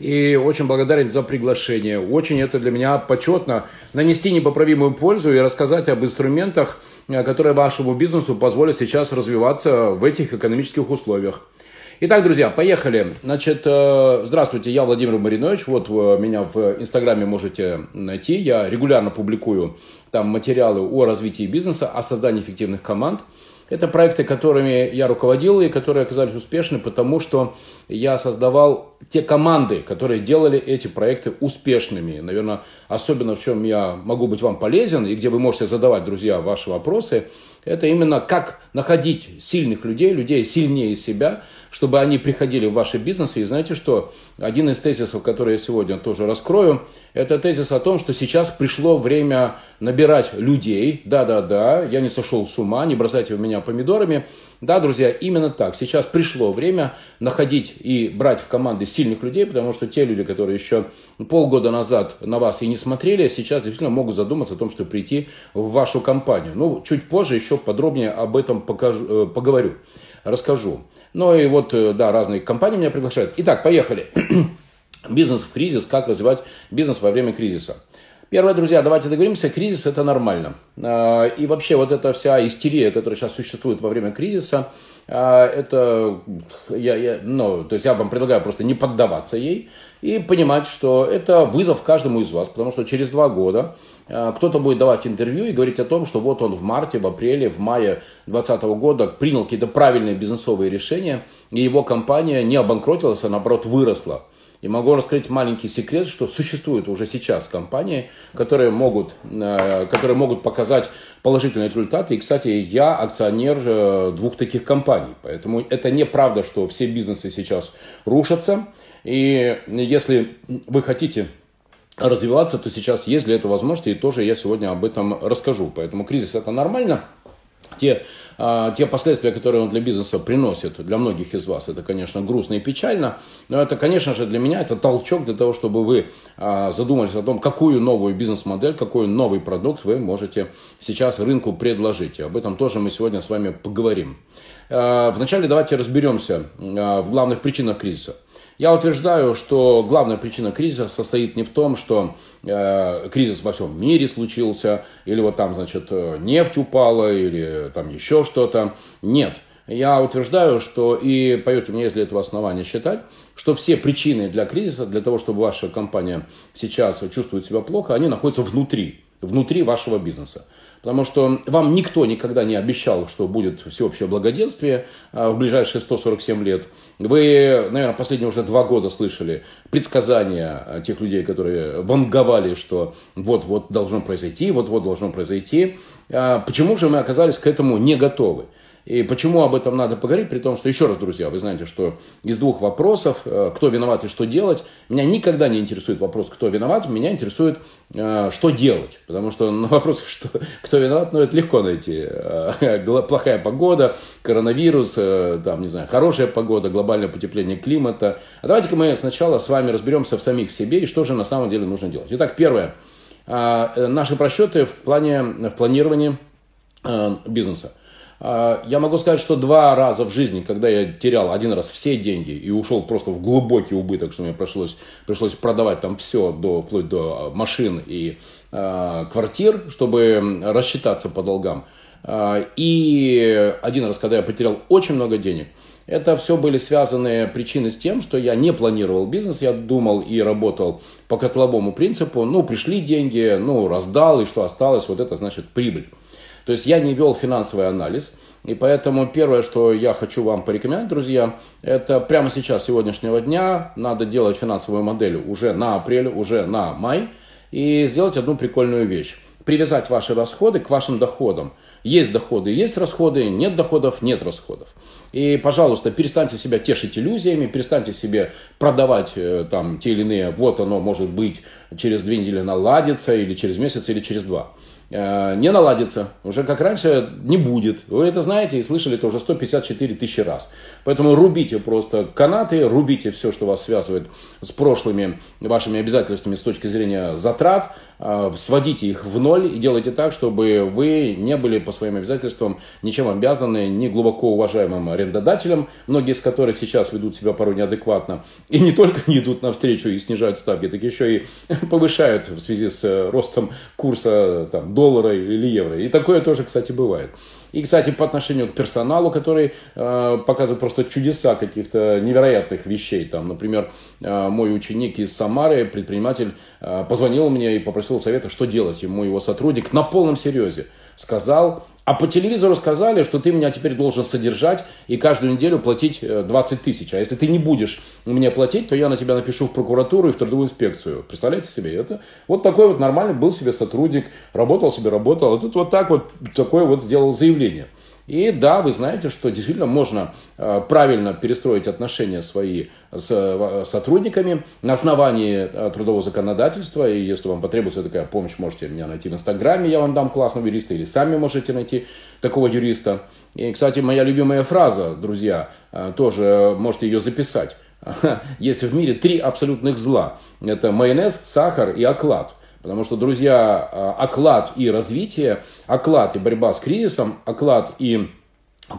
И очень благодарен за приглашение. Очень это для меня почетно. Нанести непоправимую пользу и рассказать об инструментах, э, которые вашему бизнесу позволят сейчас развиваться в этих экономических условиях. Итак, друзья, поехали. Значит, э, здравствуйте, я Владимир Маринович. Вот вы меня в Инстаграме можете найти. Я регулярно публикую там материалы о развитии бизнеса, о создании эффективных команд. Это проекты, которыми я руководил и которые оказались успешны, потому что я создавал те команды, которые делали эти проекты успешными. Наверное, особенно в чем я могу быть вам полезен и где вы можете задавать, друзья, ваши вопросы – это именно как находить сильных людей, людей сильнее себя, чтобы они приходили в ваши бизнесы. И знаете что? Один из тезисов, который я сегодня тоже раскрою, это тезис о том, что сейчас пришло время набирать людей. Да-да-да, я не сошел с ума, не бросайте в меня помидорами. Да, друзья, именно так. Сейчас пришло время находить и брать в команды сильных людей, потому что те люди, которые еще полгода назад на вас и не смотрели, сейчас действительно могут задуматься о том, чтобы прийти в вашу компанию. Ну, чуть позже еще подробнее об этом покажу, э, поговорю, расскажу. Ну и вот, э, да, разные компании меня приглашают. Итак, поехали. Бизнес в кризис, как развивать бизнес во время кризиса. Первое, друзья, давайте договоримся, кризис это нормально. А, и вообще вот эта вся истерия, которая сейчас существует во время кризиса, а, это, я, я, ну, то есть я вам предлагаю просто не поддаваться ей и понимать, что это вызов каждому из вас, потому что через два года а, кто-то будет давать интервью и говорить о том, что вот он в марте, в апреле, в мае 2020 года принял какие-то правильные бизнесовые решения, и его компания не обанкротилась, а наоборот выросла. И могу раскрыть маленький секрет, что существуют уже сейчас компании, которые могут, э, которые могут показать положительные результаты. И, кстати, я акционер э, двух таких компаний. Поэтому это неправда, что все бизнесы сейчас рушатся. И если вы хотите развиваться, то сейчас есть для этого возможности, и тоже я сегодня об этом расскажу. Поэтому кризис это нормально. Те а, те последствия, которые он для бизнеса приносит, для многих из вас, это, конечно, грустно и печально, но это, конечно же, для меня это толчок для того, чтобы вы а, задумались о том, какую новую бизнес-модель, какой новый продукт вы можете сейчас рынку предложить. Об этом тоже мы сегодня с вами поговорим. А, вначале давайте разберемся в главных причинах кризиса. Я утверждаю, что главная причина кризиса состоит не в том, что э, кризис во всем мире случился, или вот там, значит, э, нефть упала, или там еще что-то. Нет. Я утверждаю, что, и поверьте мне, есть для этого основания считать, что все причины для кризиса, для того, чтобы ваша компания сейчас чувствует себя плохо, они находятся внутри, внутри вашего бизнеса. Потому что вам никто никогда не обещал, что будет всеобщее благоденствие а, в ближайшие 147 лет. Вы, наверное, последние уже два года слышали предсказания тех людей, которые ванговали, что вот-вот должно произойти, вот-вот должно произойти. А, почему же мы оказались к этому не готовы? И почему об этом надо поговорить, при том, что, еще раз, друзья, вы знаете, что из двух вопросов, э, кто виноват и что делать, меня никогда не интересует вопрос, кто виноват, меня интересует, э, что делать. Потому что на вопрос, что, кто виноват, ну, это легко найти. Э, плохая погода, коронавирус, там, не знаю, хорошая погода, глобальное потепление климата. А давайте-ка мы сначала с вами разберемся в самих себе и что же на самом деле нужно делать. Итак, первое. Наши просчеты в плане, в планировании бизнеса. А, я могу сказать, что два раза в жизни, когда я терял один раз все деньги и ушел просто в глубокий убыток, что мне пришлось, пришлось продавать там все, до, вплоть до машин и э, квартир, чтобы рассчитаться по долгам. Э, и один раз, когда я потерял очень много денег, это все были связаны причины с тем, что я не планировал бизнес, я думал и работал по котловому принципу, ну, пришли деньги, ну, раздал, и что осталось, вот это значит прибыль. То есть я не вел финансовый анализ. И поэтому первое, что я хочу вам порекомендовать, друзья, это прямо сейчас, сегодняшнего дня, надо делать финансовую модель уже на апрель, уже на май, и сделать одну прикольную вещь. Привязать ваши расходы к вашим доходам. Есть доходы, есть расходы, нет доходов, нет расходов. И, пожалуйста, перестаньте себя тешить иллюзиями, перестаньте себе продавать э, там те или иные, вот оно может быть через две недели наладится, или через месяц, или через два. Э, не наладится, уже как раньше не будет. Вы это знаете и слышали это уже 154 тысячи раз. Поэтому рубите просто канаты, рубите все, что вас связывает с прошлыми вашими обязательствами с точки зрения затрат, сводите их в ноль и делайте так, чтобы вы не были по своим обязательствам ничем обязаны ни глубоко уважаемым арендодателям, многие из которых сейчас ведут себя порой неадекватно, и не только не идут навстречу и снижают ставки, так еще и повышают в связи с э, ростом курса там, доллара или евро. И такое тоже, кстати, бывает. И, кстати, по отношению к персоналу, который э, показывает просто чудеса каких-то невероятных вещей. Там, например, э, мой ученик из Самары, предприниматель, э, позвонил мне и попросил совета, что делать. Ему его сотрудник на полном серьезе сказал, а по телевизору сказали, что ты меня теперь должен содержать и каждую неделю платить 20 э, тысяч. А если ты не будешь мне платить, то я на тебя напишу в прокуратуру и в трудовую инспекцию. Представляете себе это? Вот такой вот нормальный был себе сотрудник, работал себе, работал. А тут вот так вот такое вот сделал заявление. И да, вы знаете, что действительно можно э, правильно перестроить отношения свои с э, сотрудниками на основании э, трудового законодательства. И если вам потребуется такая помощь, можете меня найти в Инстаграме, я вам дам классного юриста, или сами можете найти такого юриста. И, кстати, моя любимая фраза, друзья, тоже можете ее записать. Есть в мире три абсолютных зла. Это майонез, сахар и оклад – Потому что, друзья, а, оклад и развитие, оклад и борьба с кризисом, оклад и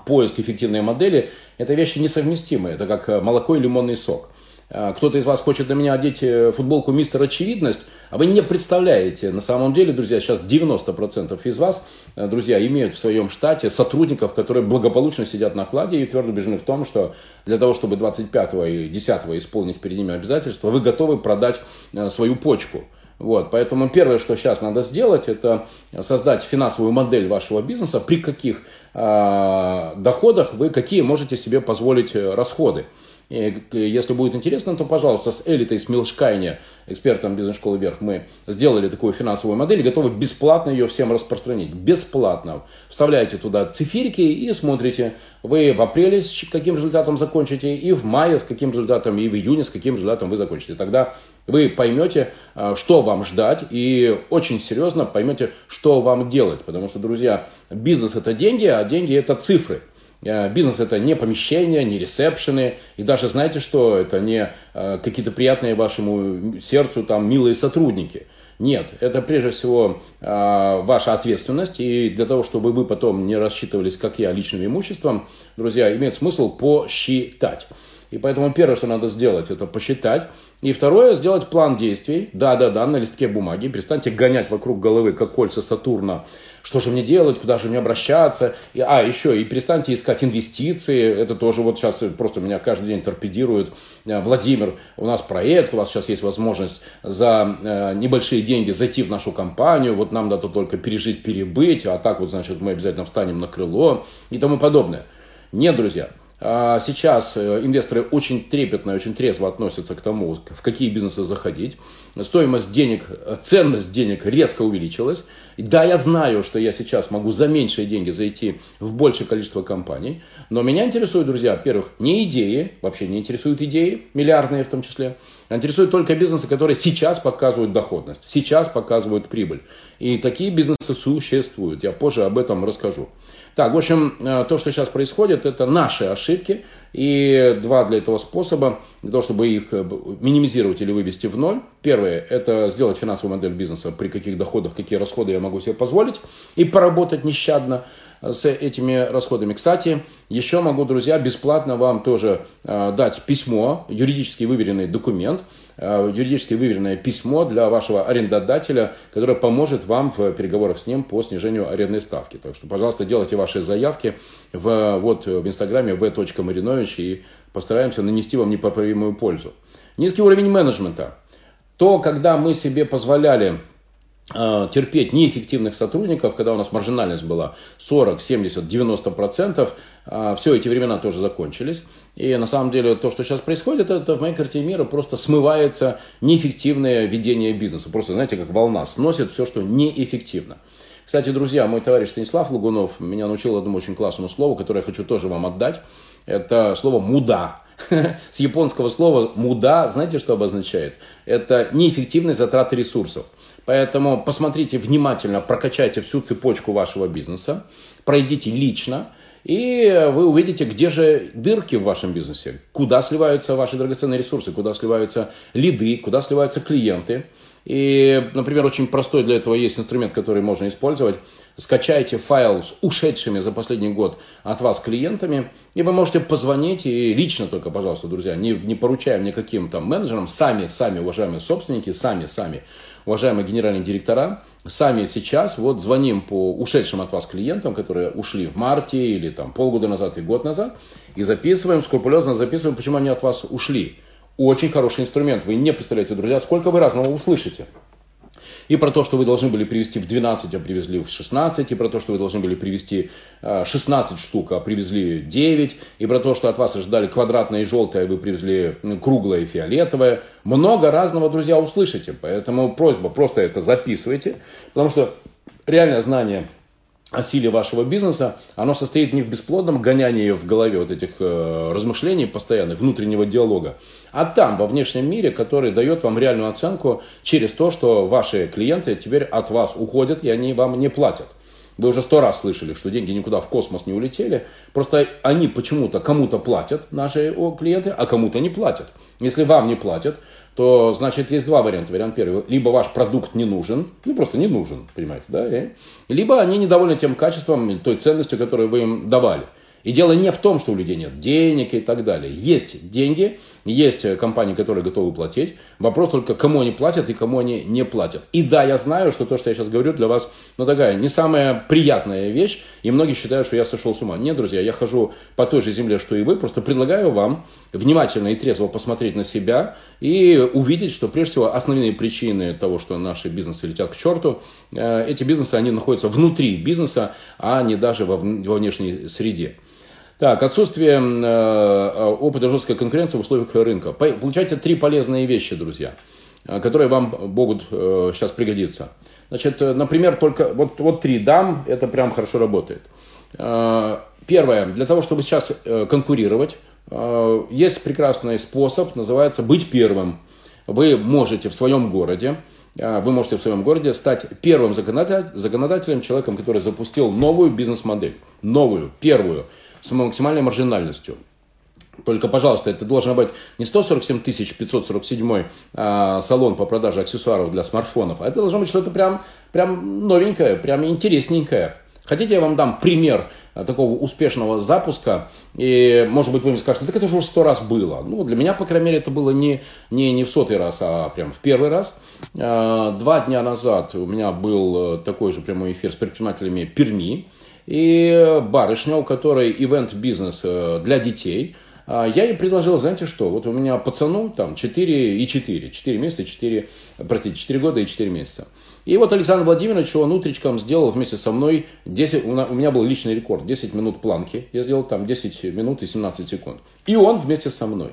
поиск эффективной модели – это вещи несовместимые. Это как э, молоко и лимонный сок. А, кто-то из вас хочет на меня одеть э, футболку «Мистер Очевидность», а вы не представляете, на самом деле, друзья, сейчас 90% из вас, э, друзья, имеют в своем штате сотрудников, которые благополучно сидят на кладе и твердо убеждены в том, что для того, чтобы 25 и 10 исполнить перед ними обязательства, вы готовы продать свою почку – вот, поэтому первое, что сейчас надо сделать, это создать финансовую модель вашего бизнеса, при каких э, доходах вы какие можете себе позволить э, расходы. И если будет интересно, то, пожалуйста, с Элитой Смилшкайне, экспертом бизнес-школы «Вверх», мы сделали такую финансовую модель и готовы бесплатно ее всем распространить. Бесплатно. Вставляете туда циферки и смотрите, вы в апреле с каким результатом закончите, и в мае с каким результатом, и в июне с каким результатом вы закончите. Тогда вы поймете, э, что вам ждать, и очень серьезно поймете, что вам делать. Потому что, друзья, бизнес – это деньги, а деньги – это цифры – Э, бизнес это не помещения, не ресепшены, и даже знаете что, это не э, какие-то приятные вашему сердцу там милые сотрудники. Нет, это прежде всего ваша ответственность, и для того, чтобы вы потом не рассчитывались, как я, личным имуществом, друзья, имеет смысл посчитать. И поэтому первое, что надо сделать, это посчитать. И второе, сделать план действий. Да-да-да, на листке бумаги. Перестаньте гонять вокруг головы, как кольца Сатурна, что же мне делать, куда же мне обращаться. И, а, еще, и перестаньте искать инвестиции. Это тоже вот сейчас просто меня каждый день торпедирует. Э, Владимир, у нас проект, у вас сейчас есть возможность за э, небольшие деньги зайти в нашу компанию. Вот нам надо только пережить, перебыть, а так вот, значит, мы обязательно встанем на крыло и тому подобное. Нет, друзья. А сейчас э, инвесторы очень трепетно и очень трезво относятся к тому, в какие бизнесы заходить. Стоимость денег, ценность денег резко увеличилась. Да, я знаю, что я сейчас могу за меньшие деньги зайти в большее количество компаний. Но меня интересуют, друзья, во-первых, не идеи, вообще не интересуют идеи, миллиардные в том числе. Интересуют только бизнесы, которые сейчас показывают доходность, сейчас показывают прибыль. И такие бизнесы существуют. Я позже об этом расскажу. Так, в общем, э, то, что сейчас происходит, это наши ошибки. И два для этого способа, для того, чтобы их э, минимизировать или вывести в ноль. Первое, это сделать финансовую модель бизнеса, при каких доходах, какие расходы я могу себе позволить. И поработать нещадно с этими расходами. Кстати, еще могу, друзья, бесплатно вам тоже э, дать письмо, юридически выверенный документ, э, юридически выверенное письмо для вашего арендодателя, которое поможет вам в переговорах с ним по снижению арендной ставки. Так что, пожалуйста, делайте ваши заявки в, вот, в инстаграме v.marinovich и постараемся нанести вам непоправимую пользу. Низкий уровень менеджмента. То, когда мы себе позволяли терпеть неэффективных сотрудников, когда у нас маржинальность была 40, 70, 90 процентов, э, все эти времена тоже закончились. И на самом деле то, что сейчас происходит, это в моей картине мира просто смывается неэффективное ведение бизнеса. Просто, знаете, как волна сносит все, что неэффективно. Кстати, друзья, мой товарищ Станислав Лагунов меня научил одному очень классному слову, которое я хочу тоже вам отдать. Это слово «муда». С японского слова «муда» знаете, что обозначает? Это неэффективные затраты ресурсов. Поэтому посмотрите внимательно, прокачайте всю цепочку вашего бизнеса, пройдите лично, и вы увидите, где же дырки в вашем бизнесе, куда сливаются ваши драгоценные ресурсы, куда сливаются лиды, куда сливаются клиенты. И, например, очень простой для этого есть инструмент, который можно использовать. Скачайте файл с ушедшими за последний год от вас клиентами, и вы можете позвонить, и лично только, пожалуйста, друзья, не, не поручаем никаким там менеджерам, сами, сами, уважаемые собственники, сами, сами, уважаемые генеральные директора, сами сейчас вот звоним по ушедшим от вас клиентам, которые ушли в марте или там полгода назад и год назад, и записываем, скрупулезно записываем, почему они от вас ушли. Очень хороший инструмент. Вы не представляете, друзья, сколько вы разного услышите. И про то, что вы должны были привезти в 12, а привезли в 16. И про то, что вы должны были привезти 16 штук, а привезли 9. И про то, что от вас ожидали квадратное и желтое, а вы привезли круглое и фиолетовое. Много разного, друзья, услышите. Поэтому просьба, просто это записывайте. Потому что реальное знание о силе вашего бизнеса, оно состоит не в бесплодном гонянии в голове вот этих э, размышлений постоянных, внутреннего диалога, а там, во внешнем мире, который дает вам реальную оценку через то, что ваши клиенты теперь от вас уходят, и они вам не платят. Вы уже сто раз слышали, что деньги никуда в космос не улетели. Просто они почему-то кому-то платят, наши клиенты, а кому-то не платят. Если вам не платят, то, значит, есть два варианта. Вариант первый. Либо ваш продукт не нужен, ну, просто не нужен, понимаете, да? И, либо они недовольны тем качеством или той ценностью, которую вы им давали. И дело не в том, что у людей нет денег и так далее. Есть деньги, есть э, компании, которые готовы платить. Вопрос только, кому они платят и кому они не платят. И да, я знаю, что то, что я сейчас говорю, для вас, ну, такая не самая приятная вещь. И многие считают, что я сошел с ума. Нет, друзья, я хожу по той же земле, что и вы. Просто предлагаю вам внимательно и трезво посмотреть на себя и увидеть, что прежде всего основные причины того, что наши бизнесы летят к черту, э, эти бизнесы, они находятся внутри бизнеса, а не даже во внешней среде. Так, отсутствие э, опыта жесткой конкуренции в условиях рынка. Получайте три полезные вещи, друзья, э, которые вам могут э, сейчас пригодиться. Значит, э, например, только вот, вот три дам, это прям хорошо работает. Э, первое, для того, чтобы сейчас э, конкурировать, э, есть прекрасный способ, называется быть первым. Вы можете в своем городе, э, вы можете в своем городе стать первым законодателем, человеком, который запустил новую бизнес-модель. Новую, первую с максимальной маржинальностью. Только, пожалуйста, это должен быть не 147 547 э, салон по продаже аксессуаров для смартфонов, а это должно быть что-то прям, прям новенькое, прям интересненькое. Хотите, я вам дам пример а, такого успешного запуска, и, может быть, вы мне скажете, так это же уже сто раз было. Ну, для меня, по крайней мере, это было не, не, не в сотый раз, а прям в первый раз. А, два дня назад у меня был э, такой же прямой эфир с предпринимателями Перми и барышня, у которой ивент-бизнес э, для детей, а, я ей предложил, знаете что, вот у меня пацану там 4 и 4, 4 месяца, 4, простите, 4 года и 4 месяца. И вот Александр Владимирович, он утречком сделал вместе со мной 10, у меня был личный рекорд, 10 минут планки. Я сделал там 10 минут и 17 секунд. И он вместе со мной.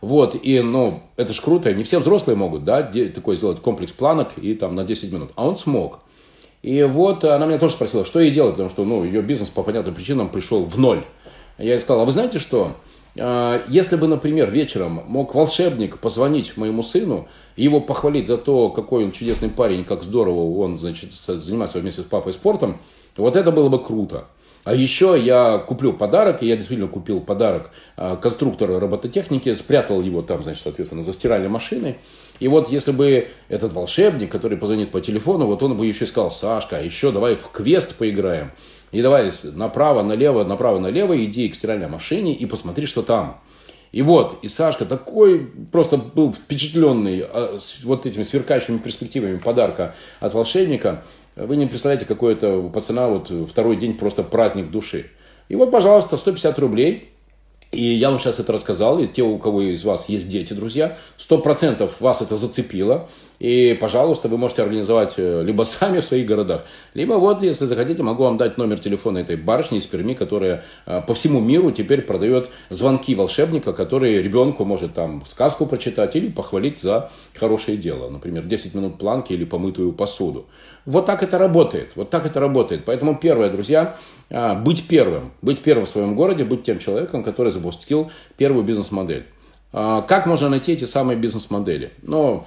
Вот, и, ну, это ж круто, не все взрослые могут, да, такой сделать комплекс планок и там на 10 минут. А он смог. И вот она меня тоже спросила, что ей делать, потому что ну, ее бизнес по понятным причинам пришел в ноль. Я ей сказал, а вы знаете что? А, если бы, например, вечером мог волшебник позвонить моему сыну его похвалить за то, какой он чудесный парень, как здорово он значит, занимается вместе с папой спортом, вот это было бы круто. А еще я куплю подарок, и я действительно купил подарок а, конструктора робототехники, спрятал его там, значит, соответственно, за стиральной машиной. И вот если бы этот волшебник, который позвонит по телефону, вот он бы еще сказал, Сашка, а еще давай в квест поиграем. И давай направо, налево, направо, налево, иди к стиральной машине и посмотри, что там. И вот, и Сашка такой просто был впечатленный а, вот этими сверкающими перспективами подарка от волшебника. Вы не представляете, какой это у пацана вот второй день просто праздник души. И вот, пожалуйста, 150 рублей и я вам сейчас это рассказал, и те, у кого из вас есть дети, друзья, сто процентов вас это зацепило, и, пожалуйста, вы можете организовать э, либо сами в своих городах, либо вот, если захотите, могу вам дать номер телефона этой барышни из Перми, которая э, по всему миру теперь продает звонки волшебника, который ребенку может там сказку прочитать или похвалить за хорошее дело. Например, 10 минут планки или помытую посуду. Вот так это работает. Вот так это работает. Поэтому первое, друзья, э, быть первым. Быть первым в своем городе, быть тем человеком, который запустил первую бизнес-модель. Как можно найти эти самые бизнес-модели? Ну,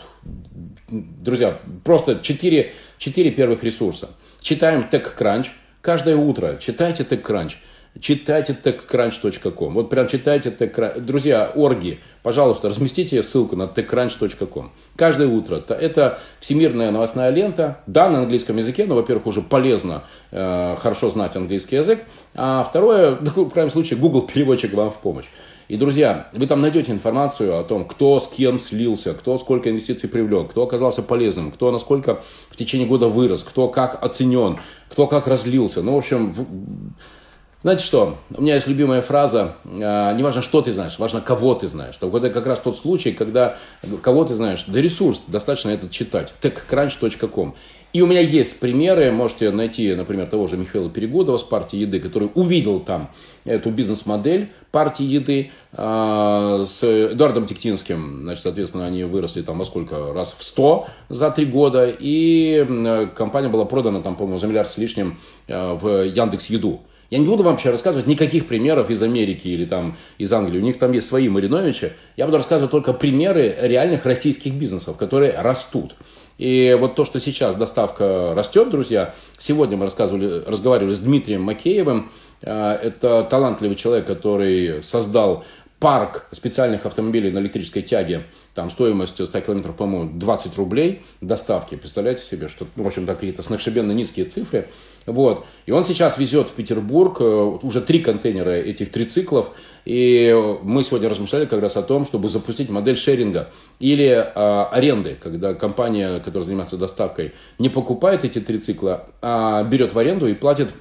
друзья, просто 4, 4 первых ресурса. Читаем TechCrunch. Каждое утро читайте TechCrunch. читайте techcrunch.com. Вот прям читайте TechCrunch. Друзья, орги, пожалуйста, разместите ссылку на techcrunch.com. Каждое утро. Это всемирная новостная лента. Да, на английском языке, но, во-первых, уже полезно э, хорошо знать английский язык. А второе, в крайнем случае, Google переводчик вам в помощь. И, друзья, вы там найдете информацию о том, кто с кем слился, кто сколько инвестиций привлек, кто оказался полезным, кто насколько в течение года вырос, кто как оценен, кто как разлился. Ну, в общем, знаете что, у меня есть любимая фраза, э, не важно, что ты знаешь, важно, кого ты знаешь. Так вот, это как раз тот случай, когда кого ты знаешь, да ресурс, достаточно этот читать, techcrunch.com. И у меня есть примеры, можете найти, например, того же Михаила Перегодова с партии еды, который увидел там эту бизнес-модель партии еды э, с Эдуардом Тектинским. Значит, соответственно, они выросли там во сколько раз? В 100 за три года. И компания была продана там, по-моему, за миллиард с лишним э, в Яндекс Еду. Я не буду вам вообще рассказывать никаких примеров из Америки или там из Англии. У них там есть свои Мариновичи. Я буду рассказывать только примеры реальных российских бизнесов, которые растут. И вот то, что сейчас доставка растет, друзья, сегодня мы рассказывали, разговаривали с Дмитрием Макеевым, э, это талантливый человек, который создал парк специальных автомобилей на электрической тяге, там стоимость 100 километров, по-моему, 20 рублей доставки. Представляете себе, что, ну, в общем, какие-то сногсшибенно низкие цифры. Вот. И он сейчас везет в Петербург э, уже три контейнера этих трициклов. И мы сегодня размышляли как раз о том, чтобы запустить модель шеринга или а, аренды, когда компания, которая занимается доставкой, не покупает эти трицикла, а берет в аренду и платит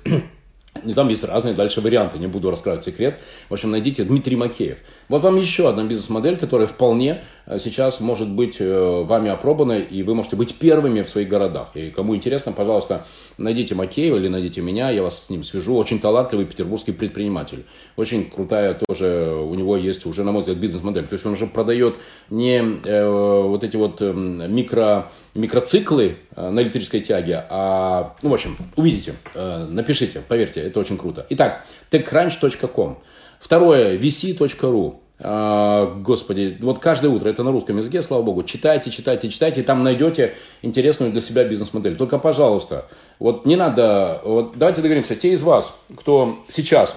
и там есть разные дальше варианты, не буду раскрывать секрет. В общем, найдите Дмитрий Макеев. Вот вам еще одна бизнес-модель, которая вполне э, сейчас может быть э, вами опробована, и вы можете быть первыми в своих городах. И кому интересно, пожалуйста, найдите Макеева или найдите меня, я вас с ним свяжу. Очень талантливый петербургский предприниматель. Очень крутая тоже, у него есть уже, на мой взгляд, бизнес-модель. То есть он уже продает не э, вот эти вот э, микро микроциклы э, на электрической тяге. А, ну, в общем, увидите, э, напишите, поверьте, это очень круто. Итак, techcrunch.com. Второе, vc.ru. А, господи, вот каждое утро, это на русском языке, слава богу, читайте, читайте, читайте, и там найдете интересную для себя бизнес-модель. Только, пожалуйста, вот не надо, вот давайте договоримся, те из вас, кто сейчас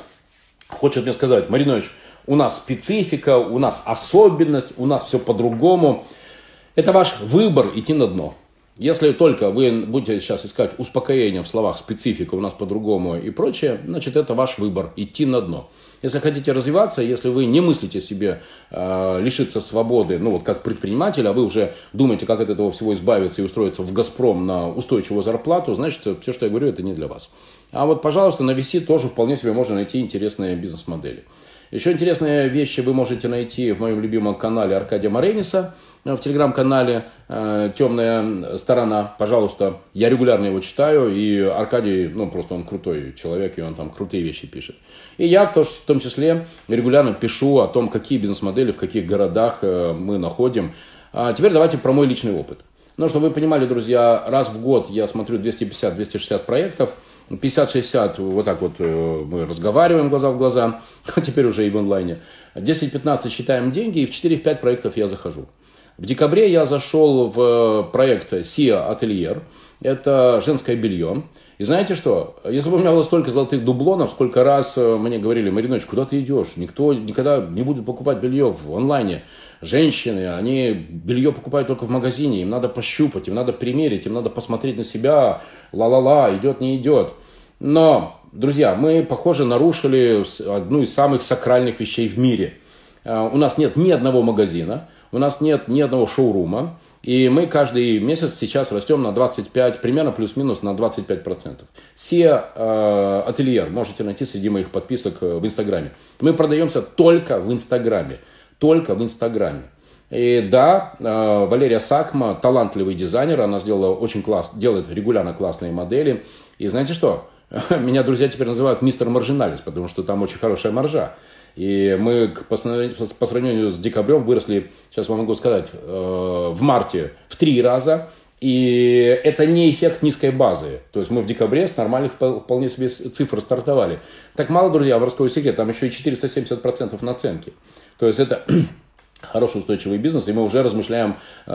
хочет мне сказать, Маринович, у нас специфика, у нас особенность, у нас все по-другому – это ваш выбор идти на дно. Если только вы будете сейчас искать успокоение в словах специфика у нас по-другому и прочее, значит это ваш выбор идти на дно. Если хотите развиваться, если вы не мыслите себе э, лишиться свободы, ну вот как предприниматель, а вы уже думаете, как от этого всего избавиться и устроиться в Газпром на устойчивую зарплату, значит все, что я говорю, это не для вас. А вот, пожалуйста, на VC тоже вполне себе можно найти интересные бизнес-модели. Еще интересные вещи вы можете найти в моем любимом канале Аркадия Марениса – в телеграм-канале э, «Темная сторона». Пожалуйста, я регулярно его читаю, и Аркадий, ну, просто он крутой человек, и он там крутые вещи пишет. И я тоже, в том числе регулярно пишу о том, какие бизнес-модели в каких городах э, мы находим. А теперь давайте про мой личный опыт. Ну, чтобы вы понимали, друзья, раз в год я смотрю 250-260 проектов, 50-60, вот так вот э, мы разговариваем глаза в глаза, а теперь уже и в онлайне. 10-15 считаем деньги, и в 4-5 проектов я захожу. В декабре я зашел в проект SIA Atelier. Это женское белье. И знаете что? Если бы у меня было столько золотых дублонов, сколько раз э, мне говорили, Маринович, куда ты идешь? Никто никогда не будет покупать белье в онлайне. Женщины, они белье покупают только в магазине. Им надо пощупать, им надо примерить, им надо посмотреть на себя. Ла-ла-ла, идет, не идет. Но, друзья, мы, похоже, нарушили одну из самых сакральных вещей в мире. Э, у нас нет ни одного магазина, у нас нет ни одного шоурума, и мы каждый месяц сейчас растем на 25, примерно плюс-минус на 25%. Все э, ательер можете найти среди моих подписок э, в Инстаграме. Мы продаемся только в Инстаграме. Только в Инстаграме. И да, э, Валерия Сакма, талантливый дизайнер, она сделала очень класс, делает регулярно классные модели. И знаете что? Меня друзья теперь называют мистер Маржиналис, потому что там очень хорошая маржа. И мы по сравнению с декабрем выросли, сейчас вам могу сказать, э, в марте в три раза. И это не эффект низкой базы. То есть мы в декабре с нормальных вполне себе цифр стартовали. Так мало, друзья, вам раскрою секрет, там еще и 470% наценки. То есть это хороший устойчивый бизнес, и мы уже размышляем э,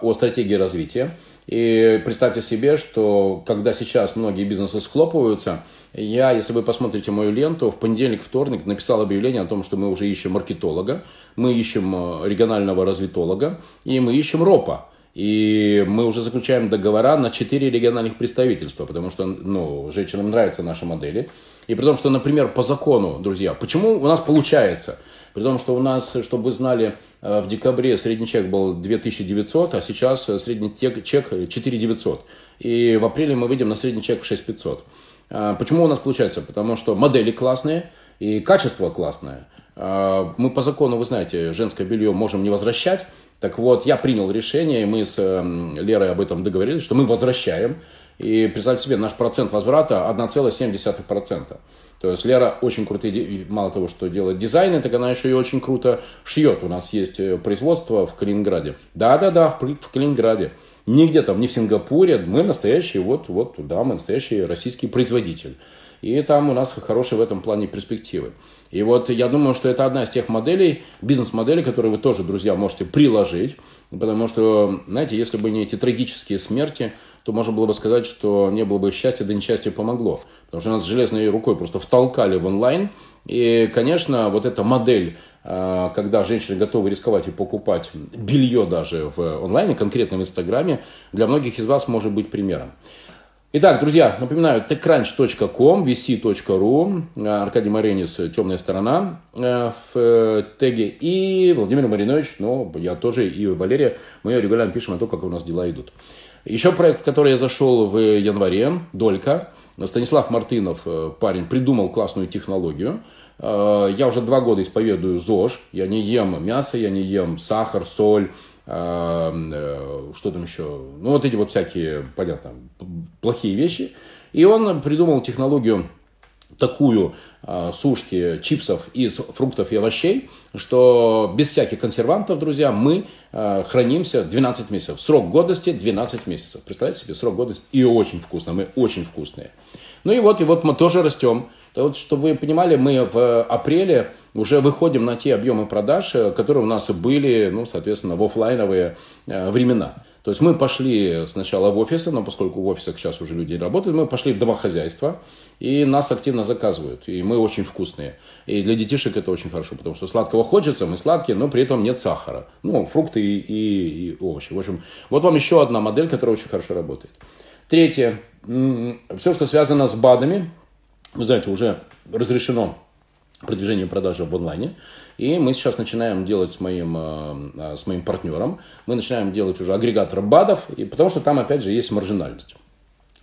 о стратегии развития. И представьте себе, что когда сейчас многие бизнесы схлопываются, я, если вы посмотрите мою ленту, в понедельник, вторник написал объявление о том, что мы уже ищем маркетолога, мы ищем э, регионального развитолога и мы ищем ропа. И мы уже заключаем договора на 4 региональных представительства, потому что ну, женщинам нравятся наши модели. И при том, что, например, по закону, друзья, почему у нас получается? При том, что у нас, чтобы вы знали, э, в декабре средний чек был 2900, а сейчас средний чек 4900. И в апреле мы выйдем на средний чек в 6500. А, почему у нас получается? Потому что модели классные и качество классное. А, мы по закону, вы знаете, женское белье можем не возвращать. Так вот, я принял решение, и мы с эм, Лерой об этом договорились, что мы возвращаем. И представьте себе, наш процент возврата 1,7%. То есть Лера очень крутые, мало того, что делает дизайны, так она еще и очень круто шьет. У нас есть э, производство в Калининграде. Да-да-да, в, Калининграде. Нигде там, не в Сингапуре. Мы настоящий, вот, вот, да, мы настоящий российский производитель. И там у нас хорошие в этом плане перспективы. И вот я думаю, что это одна из тех моделей, бизнес-моделей, которые вы тоже, друзья, можете приложить. Потому что, знаете, если бы не эти трагические смерти, то можно было бы сказать, что не было бы счастья, да несчастье помогло. Потому что нас железной рукой просто втолкали в онлайн. И, конечно, вот эта модель, а, когда женщины готовы рисковать и покупать белье даже в онлайне, конкретно в Инстаграме, для многих из вас может быть примером. Итак, друзья, напоминаю, techcrunch.com, vc.ru, э, Аркадий Маренис «Темная сторона» э, в теге, и Владимир Маринович, ну, я тоже, и Валерия, мы регулярно пишем о том, как у нас дела идут. Еще проект, в который я зашел в январе, «Долька», Станислав Мартынов, парень, придумал классную технологию. Я уже два года исповедую ЗОЖ, я не ем мясо, я не ем сахар, соль, Э, что там еще, ну вот эти вот всякие, понятно, плохие вещи. И он придумал технологию такую э, сушки чипсов из фруктов и овощей, что без всяких консервантов, друзья, мы э, хранимся 12 месяцев. Срок годности 12 месяцев. Представляете себе, срок годности. И очень вкусно, мы очень вкусные. Ну и вот, и вот мы тоже растем. Вот, чтобы вы понимали, мы в апреле уже выходим на те объемы продаж, э, которые у нас были, ну, соответственно, в офлайновые э, времена. То есть мы пошли сначала в офисы, но поскольку в офисах сейчас уже люди работают, мы пошли в домохозяйство, и нас активно заказывают. И мы очень вкусные. И для детишек это очень хорошо, потому что сладкого хочется, мы сладкие, но при этом нет сахара. Ну, фрукты и, и, и овощи. В общем, вот вам еще одна модель, которая очень хорошо работает. Третье. Все, что связано с БАДами, вы знаете, уже разрешено продвижение продажи в онлайне. И мы сейчас начинаем делать с моим, э, э, с моим партнером, мы начинаем делать уже агрегатор БАДов, и потому что там, опять же, есть маржинальность.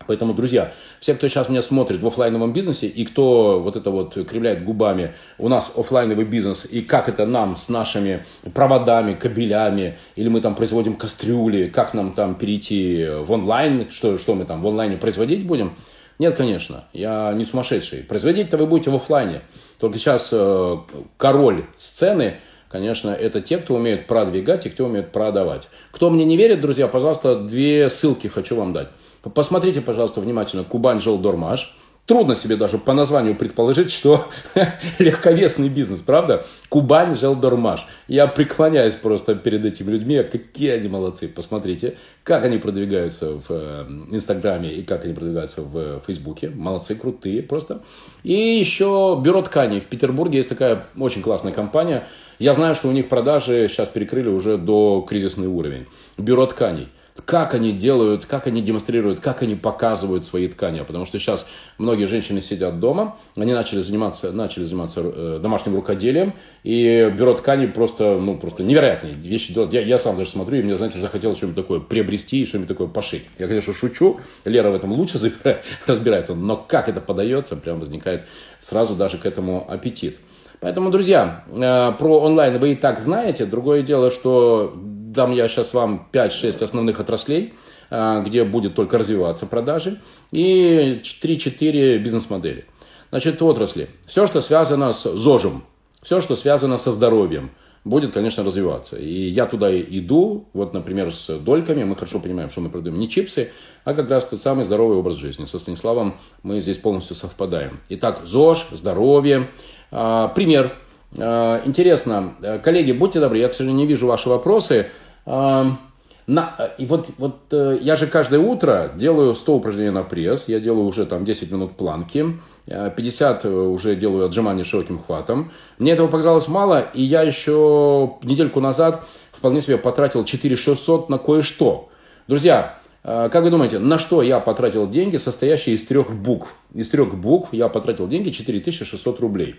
Поэтому, друзья, все, кто сейчас меня смотрит в офлайновом бизнесе и кто вот это вот кривляет губами, у нас офлайновый бизнес, и как это нам с нашими проводами, кабелями, или мы там производим кастрюли, как нам там перейти в онлайн, что, что мы там в онлайне производить будем – нет, конечно, я не сумасшедший. Производить-то вы будете в офлайне. Только сейчас э, король сцены, конечно, это те, кто умеет продвигать и кто умеет продавать. Кто мне не верит, друзья, пожалуйста, две ссылки хочу вам дать. Посмотрите, пожалуйста, внимательно Кубань Желдормаш. Трудно себе даже по названию предположить, что легковесный бизнес, правда? Кубань, Желдормаш. Я преклоняюсь просто перед этими людьми, а какие они молодцы. Посмотрите, как они продвигаются в э, Инстаграме и как они продвигаются в Фейсбуке. Молодцы, крутые просто. И еще Бюро тканей. В Петербурге есть такая очень классная компания. Я знаю, что у них продажи сейчас перекрыли уже до кризисный уровень. Бюро тканей как они делают, как они демонстрируют, как они показывают свои ткани. Потому что сейчас многие женщины сидят дома, они начали заниматься, начали заниматься э, домашним рукоделием, и бюро ткани просто, ну, просто невероятные вещи делают. Я, я сам даже смотрю, и мне, знаете, захотелось что-нибудь такое приобрести и что-нибудь такое пошить. Я, конечно, шучу, Лера в этом лучше разбирается, но как это подается, прям возникает сразу даже к этому аппетит. Поэтому, друзья, э, про онлайн вы и так знаете. Другое дело, что дам я сейчас вам 5-6 основных отраслей, э, где будет только развиваться продажи, и 3-4 бизнес-модели. Значит, отрасли. Все, что связано с ЗОЖем, все, что связано со здоровьем, будет, конечно, развиваться. И я туда иду, вот, например, с дольками, мы хорошо понимаем, что мы продаем не чипсы, а как раз тот самый здоровый образ жизни. Со Станиславом мы здесь полностью совпадаем. Итак, ЗОЖ, здоровье, а, пример. Интересно, коллеги, будьте добры, я, к сожалению, не вижу ваши вопросы. На, и вот, вот я же каждое утро делаю 100 упражнений на пресс, я делаю уже там 10 минут планки, 50 уже делаю отжимания широким хватом. Мне этого показалось мало, и я еще недельку назад вполне себе потратил 4600 на кое-что. Друзья, э, как вы думаете, на что я потратил деньги, состоящие из трех букв? Из трех букв я потратил деньги 4600 рублей.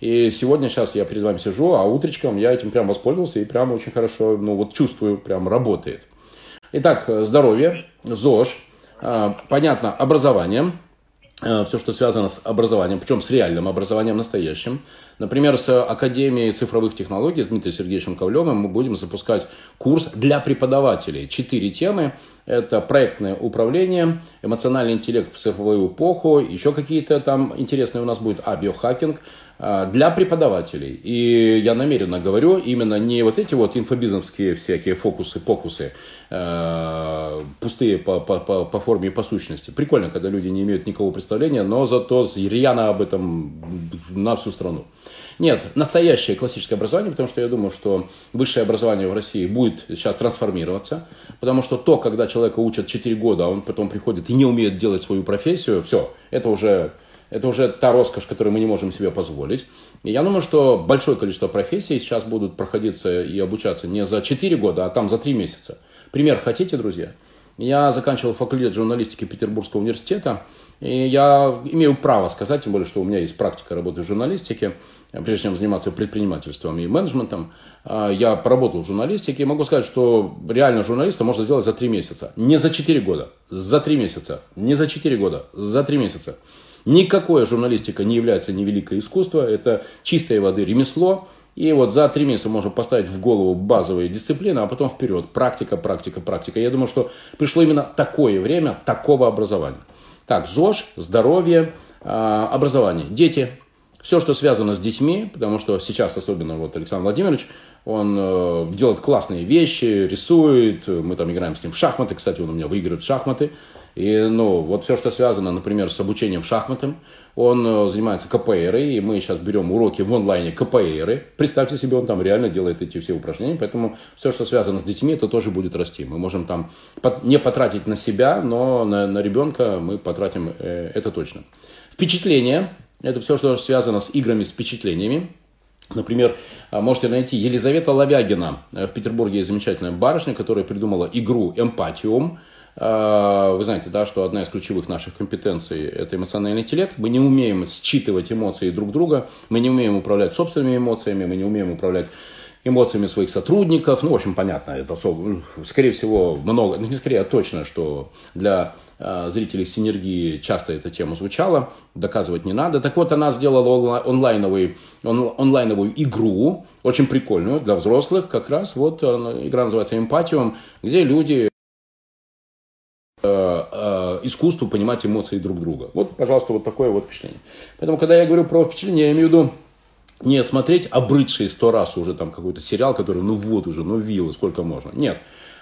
И сегодня, сейчас я перед вами сижу, а утречком я этим прям воспользовался и прям очень хорошо, ну вот чувствую, прям работает. Итак, здоровье, ЗОЖ, э, понятно, образование, э, все, что связано с образованием, причем с реальным образованием настоящим. Например, с Академией цифровых технологий с Дмитрием Сергеевичем Ковлевым мы будем запускать курс для преподавателей. Четыре темы. Это проектное управление, эмоциональный интеллект в цифровую эпоху, еще какие-то там интересные у нас будут, а биохакинг а, для преподавателей. И я намеренно говорю именно не вот эти вот инфобизовские всякие фокусы-покусы, э, пустые по, по, по, по форме и по сущности. Прикольно, когда люди не имеют никакого представления, но зато рьяно об этом на всю страну. Нет, настоящее классическое образование, потому что я думаю, что высшее образование в России будет сейчас трансформироваться, потому что то, когда человека учат 4 года, а он потом приходит и не умеет делать свою профессию, все, это уже, это уже та роскошь, которую мы не можем себе позволить. И я думаю, что большое количество профессий сейчас будут проходиться и обучаться не за 4 года, а там за 3 месяца. Пример хотите, друзья? Я заканчивал факультет журналистики Петербургского университета, и я имею право сказать, тем более, что у меня есть практика работы в журналистике, прежде чем заниматься предпринимательством и менеджментом, а, я поработал в журналистике и могу сказать, что реально журналиста можно сделать за три месяца. Не за четыре года, за три месяца. Не за четыре года, за три месяца. Никакое журналистика не является невеликое искусство, это чистой воды ремесло, и вот за три месяца можно поставить в голову базовые дисциплины, а потом вперед. Практика, практика, практика. Я думаю, что пришло именно такое время такого образования. Так, ЗОЖ, здоровье, а, образование. Дети. Все, что связано с детьми, потому что сейчас особенно вот Александр Владимирович, он э, делает классные вещи, рисует, мы там играем с ним в шахматы, кстати, он у меня выигрывает в шахматы. И, ну, вот все, что связано, например, с обучением шахматам, он э, занимается КПР, и мы сейчас берем уроки в онлайне КПР. Представьте себе, он там реально делает эти все упражнения, поэтому все, что связано с детьми, это тоже будет расти. Мы можем там не потратить на себя, но на, на ребенка мы потратим э, это точно. Впечатление, это все, что связано с играми, с впечатлениями. Например, а, можете найти Елизавета Лавягина. Э, в Петербурге замечательная барышня, которая придумала игру «Эмпатиум». А, вы знаете, да, что одна из ключевых наших компетенций – это эмоциональный интеллект. Мы не умеем считывать эмоции друг друга, мы не умеем управлять собственными эмоциями, мы не умеем управлять эмоциями своих сотрудников. Ну, в общем, понятно, это, скорее всего, много, ну, не скорее, а точно, что для э, зрителей синергии часто эта тема звучала, доказывать не надо. Так вот, она сделала онлайновый, он, онлайновую игру, очень прикольную для взрослых, как раз вот игра называется «Эмпатиум», где люди искусству понимать эмоции друг друга. Вот, пожалуйста, вот такое вот впечатление. Поэтому, когда я говорю про впечатление, я имею в виду не смотреть обрыдший сто раз уже там какой-то сериал, который, ну вот уже, ну вилы, сколько можно. Нет.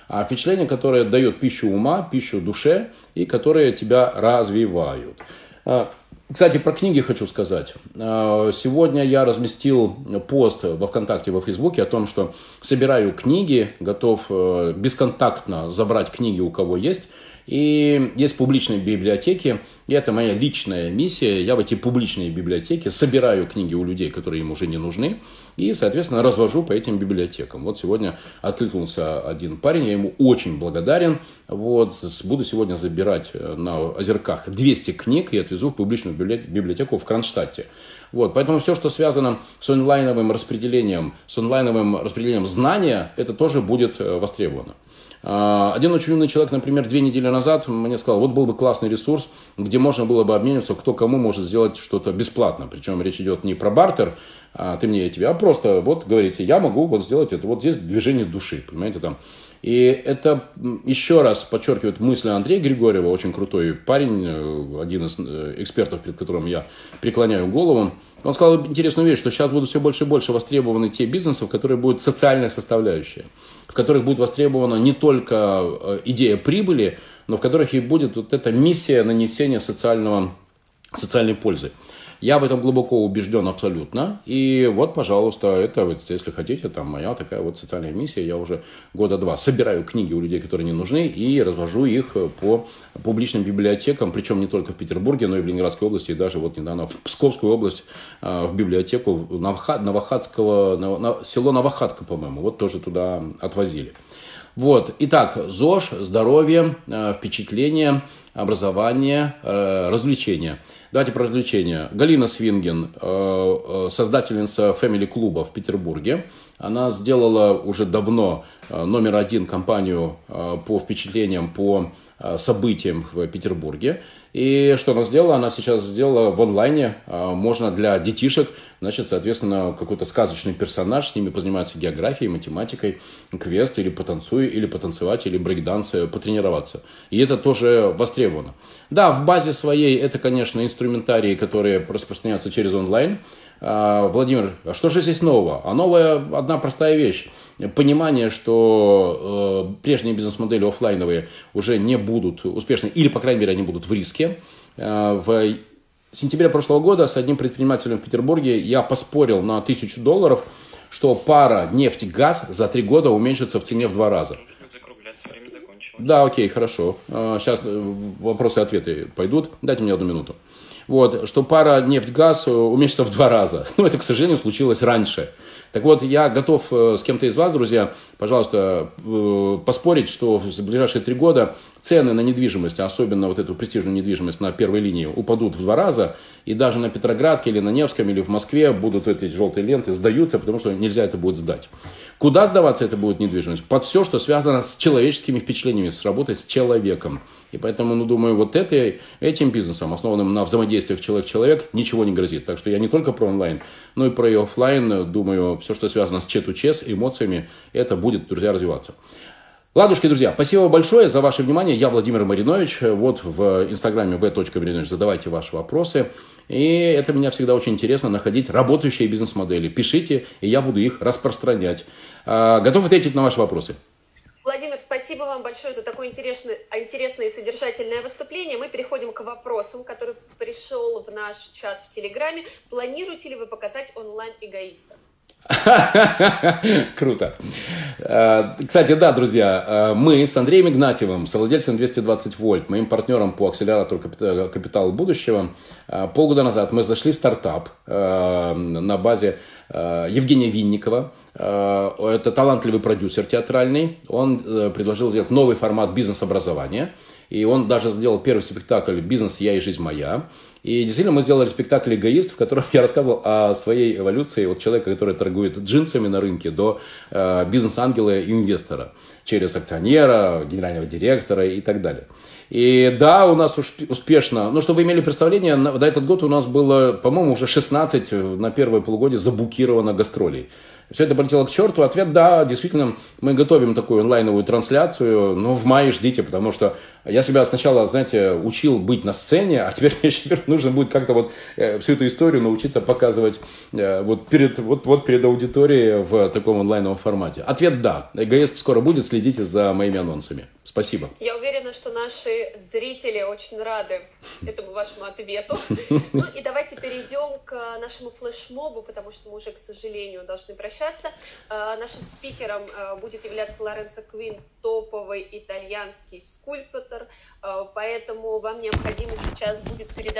А впечатление, которое дает пищу ума, пищу душе и которые тебя развивают. А, кстати, про книги хочу сказать. А, сегодня я разместил пост во ВКонтакте, во Фейсбуке о том, что собираю книги, готов э, бесконтактно забрать книги у кого есть. И есть публичные библиотеки, и это моя личная миссия. Я в эти публичные библиотеки собираю книги у людей, которые им уже не нужны, и, соответственно, развожу по этим библиотекам. Вот сегодня откликнулся один парень, я ему очень благодарен. Вот, буду сегодня забирать э, на озерках 200 книг и отвезу в публичную библиотеку в Кронштадте. Вот, поэтому все, что связано с онлайновым распределением, с онлайновым распределением знания, это тоже будет э, востребовано. А, один очень умный человек, например, две недели назад мне сказал, вот был бы классный ресурс, где можно было бы обмениваться, кто кому может сделать что-то бесплатно. Причем речь идет не про бартер, а ты мне, я тебе, а просто вот говорите, я могу вот сделать это. Вот здесь движение души, понимаете, там. И это еще раз подчеркивает мысли Андрея Григорьева, очень крутой парень, э, один из э, экспертов, перед которым я преклоняю голову. Он сказал интересную вещь, что сейчас будут все больше и больше востребованы те бизнесы, в которые будет социальная составляющая, в которых будет востребована не только э, идея прибыли, но в которых и будет вот эта миссия нанесения социального, социальной пользы. Я в этом глубоко убежден абсолютно. И вот, пожалуйста, это, вот, если хотите, там моя такая вот социальная миссия. Я уже года два собираю книги у людей, которые не нужны, и развожу их по публичным библиотекам, причем не только в Петербурге, но и в Ленинградской области, и даже вот недавно в Псковскую область, а, в библиотеку Новохадского, на, село Новохадка, по-моему, вот тоже туда отвозили. Вот, итак, ЗОЖ, здоровье, э, впечатление, образование, э, развлечения. Давайте про развлечения. Галина Свинген, э, создательница Family клуба в Петербурге. Она сделала уже давно номер один компанию по впечатлениям, по событиям в Петербурге. И что она сделала? Она сейчас сделала в онлайне, а, можно для детишек, значит, соответственно, какой-то сказочный персонаж, с ними позаниматься географией, математикой, квест, или потанцуй, или потанцевать, или брейкдансы, потренироваться. И это тоже востребовано. Да, в базе своей это, конечно, инструментарии, которые распространяются через онлайн, Владимир, а что же здесь нового? А новая одна простая вещь. Понимание, что э, прежние бизнес-модели офлайновые уже не будут успешны, или, по крайней мере, они будут в риске. Э, в сентябре прошлого года с одним предпринимателем в Петербурге я поспорил на тысячу долларов, что пара нефть-газ за три года уменьшится в цене в два раза. Да, окей, хорошо. Сейчас э, вопросы и ответы пойдут. Дайте мне одну минуту вот, что пара нефть-газ уменьшится в два раза. Но это, к сожалению, случилось раньше. Так вот, я готов э, с кем-то из вас, друзья, пожалуйста, э, поспорить, что в ближайшие три года цены на недвижимость, особенно вот эту престижную недвижимость на первой линии, упадут в два раза, и даже на Петроградке или на Невском или в Москве будут эти желтые ленты сдаются, потому что нельзя это будет сдать. Куда сдаваться это будет недвижимость? Под все, что связано с человеческими впечатлениями, с работой с человеком. И поэтому, ну, думаю, вот этой, этим бизнесом, основанным на взаимодействиях человек-человек, ничего не грозит. Так что я не только про онлайн, но и про и офлайн. Думаю, все, что связано с чет-у-чес, эмоциями, это будет, друзья, развиваться. Ладушки, друзья, спасибо большое за ваше внимание. Я Владимир Маринович. Вот в инстаграме v.marinovich задавайте ваши вопросы. И это меня всегда очень интересно, находить работающие бизнес-модели. Пишите, и я буду их распространять. А, готов ответить на ваши вопросы. Владимир, спасибо вам большое за такое интересное, интересное и содержательное выступление. Мы переходим к вопросам, который пришел в наш чат в Телеграме. Планируете ли вы показать онлайн-эгоиста? Круто. Э, кстати, да, друзья, э, мы с Андреем Игнатьевым, совладельцем 220 вольт, моим партнером по акселератору капитала будущего, э, полгода назад мы зашли в стартап на базе Евгения Винникова. Это талантливый продюсер театральный. Он предложил сделать новый формат бизнес-образования. И он даже сделал первый спектакль «Бизнес. Я и жизнь моя». И действительно мы сделали спектакль «Эгоист», в котором я рассказывал о своей эволюции от человека, который торгует джинсами на рынке, до э, бизнес-ангела и инвестора, через акционера, генерального директора и так далее. И да, у нас успешно, ну, чтобы вы имели представление, на, на этот год у нас было, по-моему, уже 16 на первое полугодие забукировано гастролей. Все это полетело к черту. Ответ – да, действительно, мы готовим такую онлайновую трансляцию, но в мае ждите, потому что я себя сначала, знаете, учил быть на сцене, а теперь мне теперь нужно будет как-то вот э, всю эту историю научиться показывать э, вот, перед, вот, вот перед аудиторией в таком онлайновом формате. Ответ – да. Эгоист скоро будет, следите за моими анонсами. Спасибо. Я уверена, что наши зрители очень рады этому вашему ответу. Ну и давайте перейдем к нашему флешмобу, потому что мы уже, к сожалению, должны прощаться. А, нашим спикером а, будет являться Лоренцо Квин, топовый итальянский скульптор, а, поэтому вам необходимо сейчас будет передать